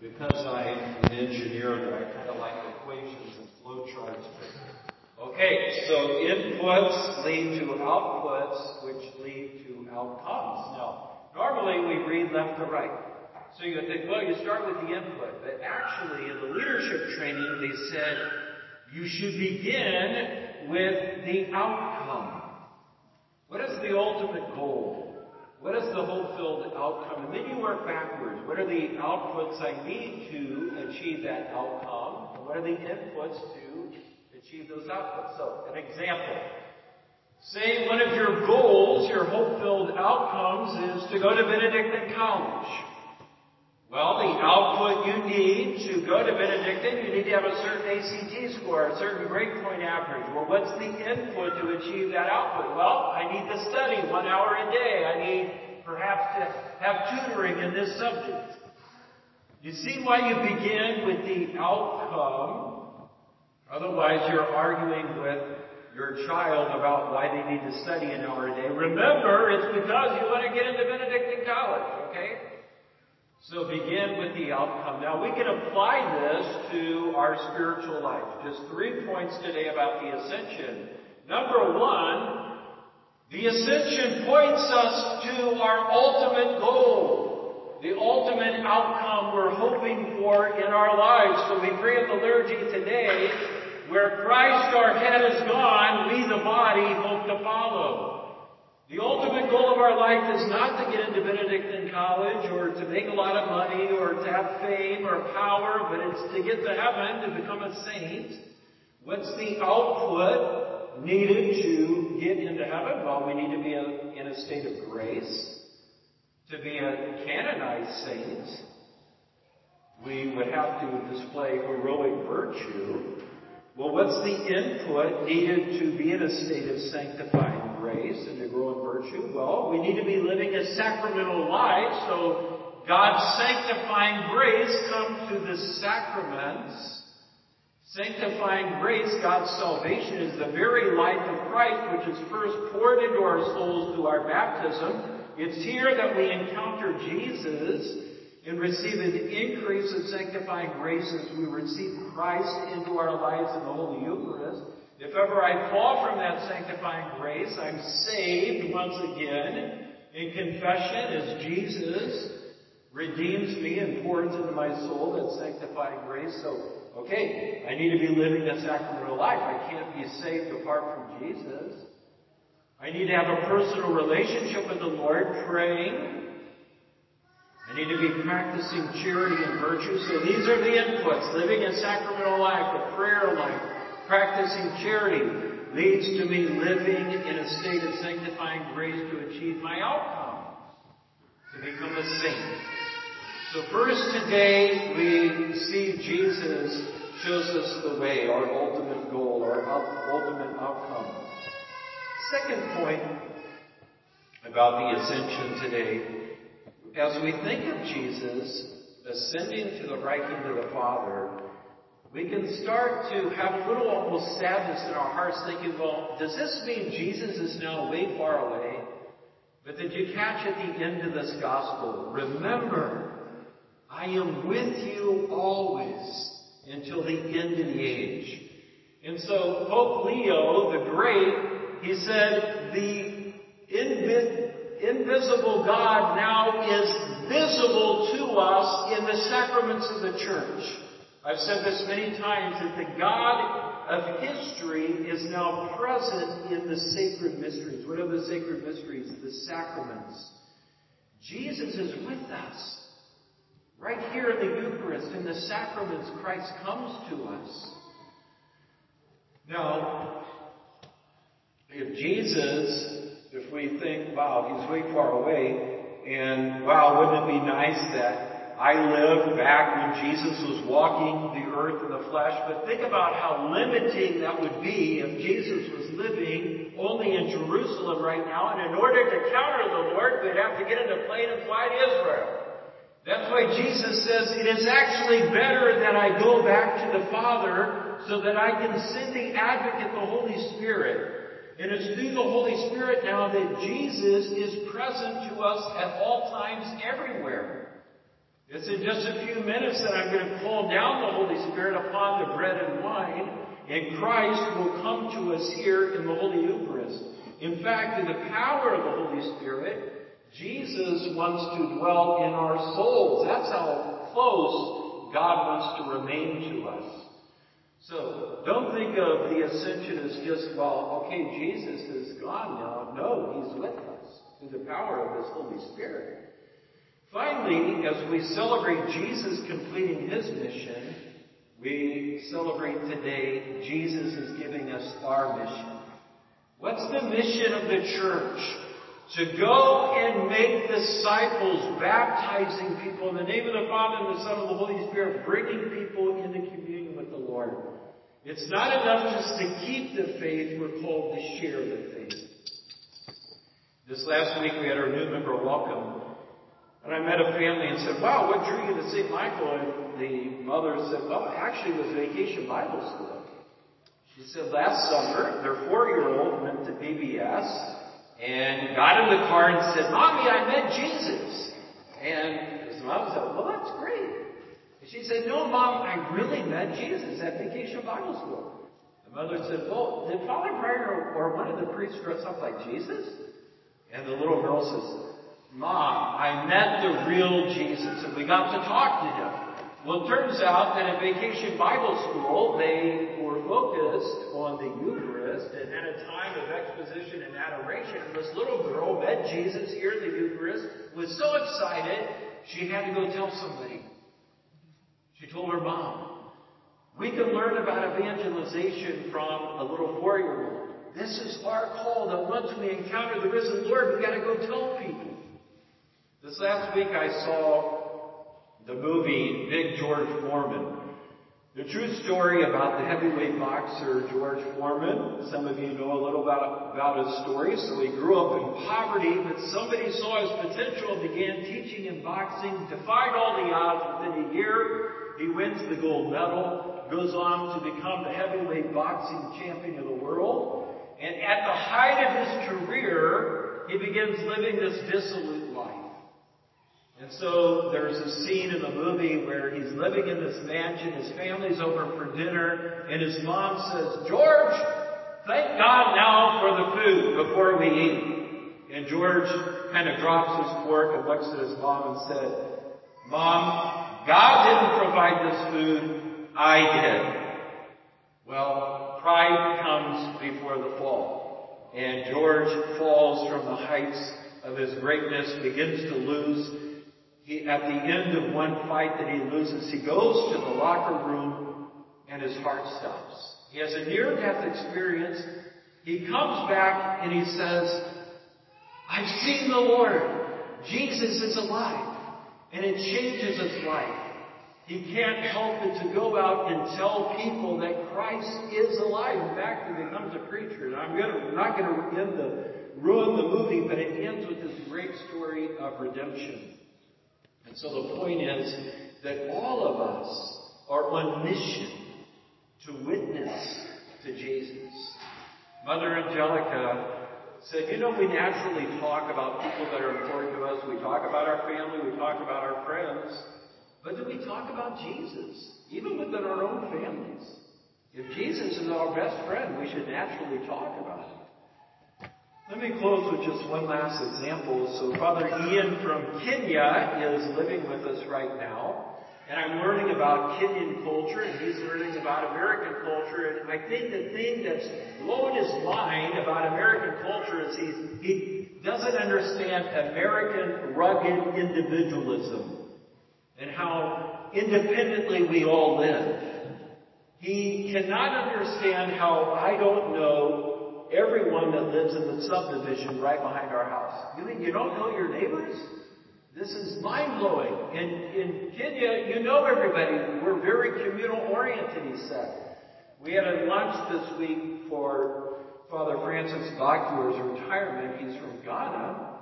because I'm an engineer that I kind of like equations and flowcharts. Okay, so inputs lead to outputs, which lead to outcomes. Now, normally we read left to right. So you think, well, you start with the input. But actually, in the leadership training, they said you should begin with the outcome. What is the ultimate goal? What is the hope-filled outcome? And then you work backwards. What are the outputs I need to achieve that outcome? And what are the inputs to achieve those outputs? So, an example. Say one of your goals, your hope-filled outcomes, is to go to Benedictine College. Well, the output you need to go to Benedictine, you need to have a certain ACT score, a certain grade point average. Well, what's the input to achieve that output? Well, I need to study one hour a day. I need perhaps to have tutoring in this subject. You see why you begin with the outcome. Otherwise, you're arguing with your child about why they need to study an hour a day. Remember, it's because you want to get into Benedictine college, okay? So begin with the outcome. Now we can apply this to our spiritual life. Just three points today about the ascension. Number one, the ascension points us to our ultimate goal. The ultimate outcome we're hoping for in our lives. So we pray in the liturgy today, where Christ our head is gone, we the body hope to follow. The ultimate goal of our life is not to get into Benedictine college or to make a lot of money or to have fame or power, but it's to get to heaven, to become a saint. What's the output needed to get into heaven? Well, we need to be in a state of grace. To be a canonized saint, we would have to display heroic virtue. Well, what's the input needed to be in a state of sanctifying grace and to grow in virtue? Well, we need to be living a sacramental life, so God's sanctifying grace comes through the sacraments. Sanctifying grace, God's salvation, is the very life of Christ, which is first poured into our souls through our baptism. It's here that we encounter Jesus and receive an increase of sanctifying grace as we receive Christ into our lives in the Holy Eucharist. If ever I fall from that sanctifying grace, I'm saved once again in confession as Jesus redeems me and pours into my soul that sanctifying grace. So, okay, I need to be living a sacramental life. I can't be saved apart from Jesus. I need to have a personal relationship with the Lord, praying. I need to be practicing charity and virtue. So these are the inputs. Living a sacramental life, a prayer life, Practicing charity leads to me living in a state of sanctifying grace to achieve my outcome, to become a saint. So first today we see Jesus shows us the way, our ultimate goal, our ultimate outcome. Second point about the ascension today, as we think of Jesus ascending to the right hand of the Father, we can start to have a little almost sadness in our hearts thinking, well, does this mean Jesus is now way far away? But did you catch at the end of this gospel? Remember, I am with you always until the end of the age. And so Pope Leo the Great, he said, the invi- invisible God now is visible to us in the sacraments of the church. I've said this many times that the God of history is now present in the sacred mysteries. What are the sacred mysteries? The sacraments. Jesus is with us. Right here in the Eucharist, in the sacraments, Christ comes to us. Now, if Jesus, if we think, wow, he's way far away, and wow, wouldn't it be nice that I lived back when Jesus was walking the earth in the flesh, but think about how limiting that would be if Jesus was living only in Jerusalem right now, and in order to counter the Lord, we'd have to get in a plane and fly to Israel. That's why Jesus says, it is actually better that I go back to the Father so that I can send the advocate, the Holy Spirit. And it's through the Holy Spirit now that Jesus is present to us at all times everywhere. It's in just a few minutes that I'm going to call down the Holy Spirit upon the bread and wine, and Christ will come to us here in the Holy Eucharist. In fact, in the power of the Holy Spirit, Jesus wants to dwell in our souls. That's how close God wants to remain to us. So, don't think of the ascension as just, well, okay, Jesus is gone now. No, He's with us through the power of His Holy Spirit. Finally, as we celebrate Jesus completing his mission, we celebrate today Jesus is giving us our mission. What's the mission of the church? To go and make disciples, baptizing people in the name of the Father and the Son and the Holy Spirit, bringing people into communion with the Lord. It's not enough just to keep the faith, we're called to share the faith. This last week we had our new member welcome and I met a family and said, wow, what drew you to St. Michael? And the mother said, oh, well, actually it was vacation Bible school. She said, last summer, their four-year-old went to VBS and got in the car and said, Mommy, I met Jesus. And his mom said, well, that's great. And she said, no, Mom, I really met Jesus at vacation Bible school. The mother said, well, did Father Brian or one of the priests dress up like Jesus? And the little girl says, Mom, I met the real Jesus and we got to talk to him. Well, it turns out that at Vacation Bible School, they were focused on the Eucharist and had a time of exposition and adoration. And this little girl met Jesus here in the Eucharist, was so excited, she had to go tell somebody. She told her mom, we can learn about evangelization from a little four-year-old. This is our call that once we encounter the risen Lord, we gotta go tell people. This last week I saw the movie Big George Foreman. The true story about the heavyweight boxer George Foreman. Some of you know a little about, about his story. So he grew up in poverty, but somebody saw his potential and began teaching him boxing, defied all the odds. Within a year, he wins the gold medal, goes on to become the heavyweight boxing champion of the world. And at the height of his career, he begins living this dissolute. And so there's a scene in the movie where he's living in this mansion, his family's over for dinner, and his mom says, George, thank God now for the food before we eat. And George kind of drops his fork and looks at his mom and said, Mom, God didn't provide this food, I did. Well, pride comes before the fall. And George falls from the heights of his greatness, begins to lose he, at the end of one fight that he loses, he goes to the locker room and his heart stops. He has a near-death experience. He comes back and he says, I've seen the Lord. Jesus is alive. And it changes his life. He can't help but to go out and tell people that Christ is alive. In fact, he becomes a preacher. And I'm gonna, not going to ruin the movie, but it ends with this great story of redemption. And so the point is that all of us are on mission to witness to Jesus. Mother Angelica said, you know, we naturally talk about people that are important to us. We talk about our family. We talk about our friends. But do we talk about Jesus? Even within our own families. If Jesus is our best friend, we should naturally talk about him. Let me close with just one last example. So Father Ian from Kenya is living with us right now. And I'm learning about Kenyan culture and he's learning about American culture. And I think the thing that's blown his mind about American culture is he's, he doesn't understand American rugged individualism and how independently we all live. He cannot understand how I don't know everyone that lives in the subdivision right behind our house. You mean you don't know your neighbors? This is mind blowing. In, in Kenya, you know everybody. We're very communal oriented, he said. We had a lunch this week for Father Francis Bakuer's retirement. He's from Ghana.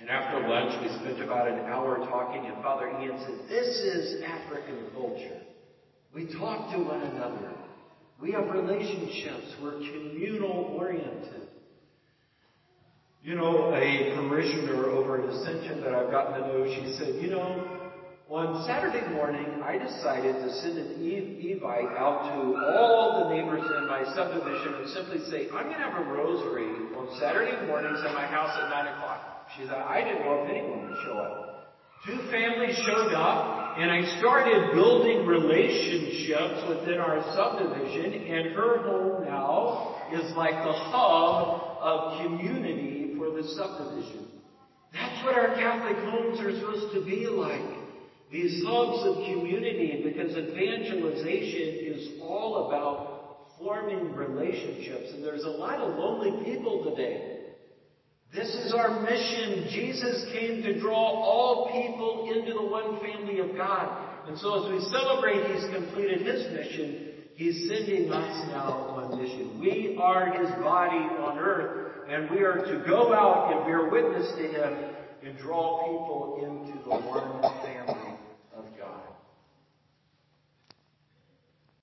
And after lunch, we spent about an hour talking, and Father Ian said, This is African culture. We talk to one another. We have relationships. We're communal oriented. You know, a parishioner over at Ascension that I've gotten to know, she said, you know, On Saturday morning, I decided to send an Evite out to all the neighbors in my subdivision and simply say, I'm going to have a rosary on Saturday mornings at my house at 9 o'clock. She said, I didn't know if anyone would show up. Two families showed up, and I started building relationships within our subdivision, and her home now is like the hub of community for the subdivision. That's what our Catholic homes are supposed to be like. These hubs of community, because evangelization is all about forming relationships, and there's a lot of lonely people today. This is our mission. Jesus came to draw all people into the one family of God. And so as we celebrate He's completed His mission, He's sending us now on mission. We are His body on earth, and we are to go out and bear witness to Him and draw people into the one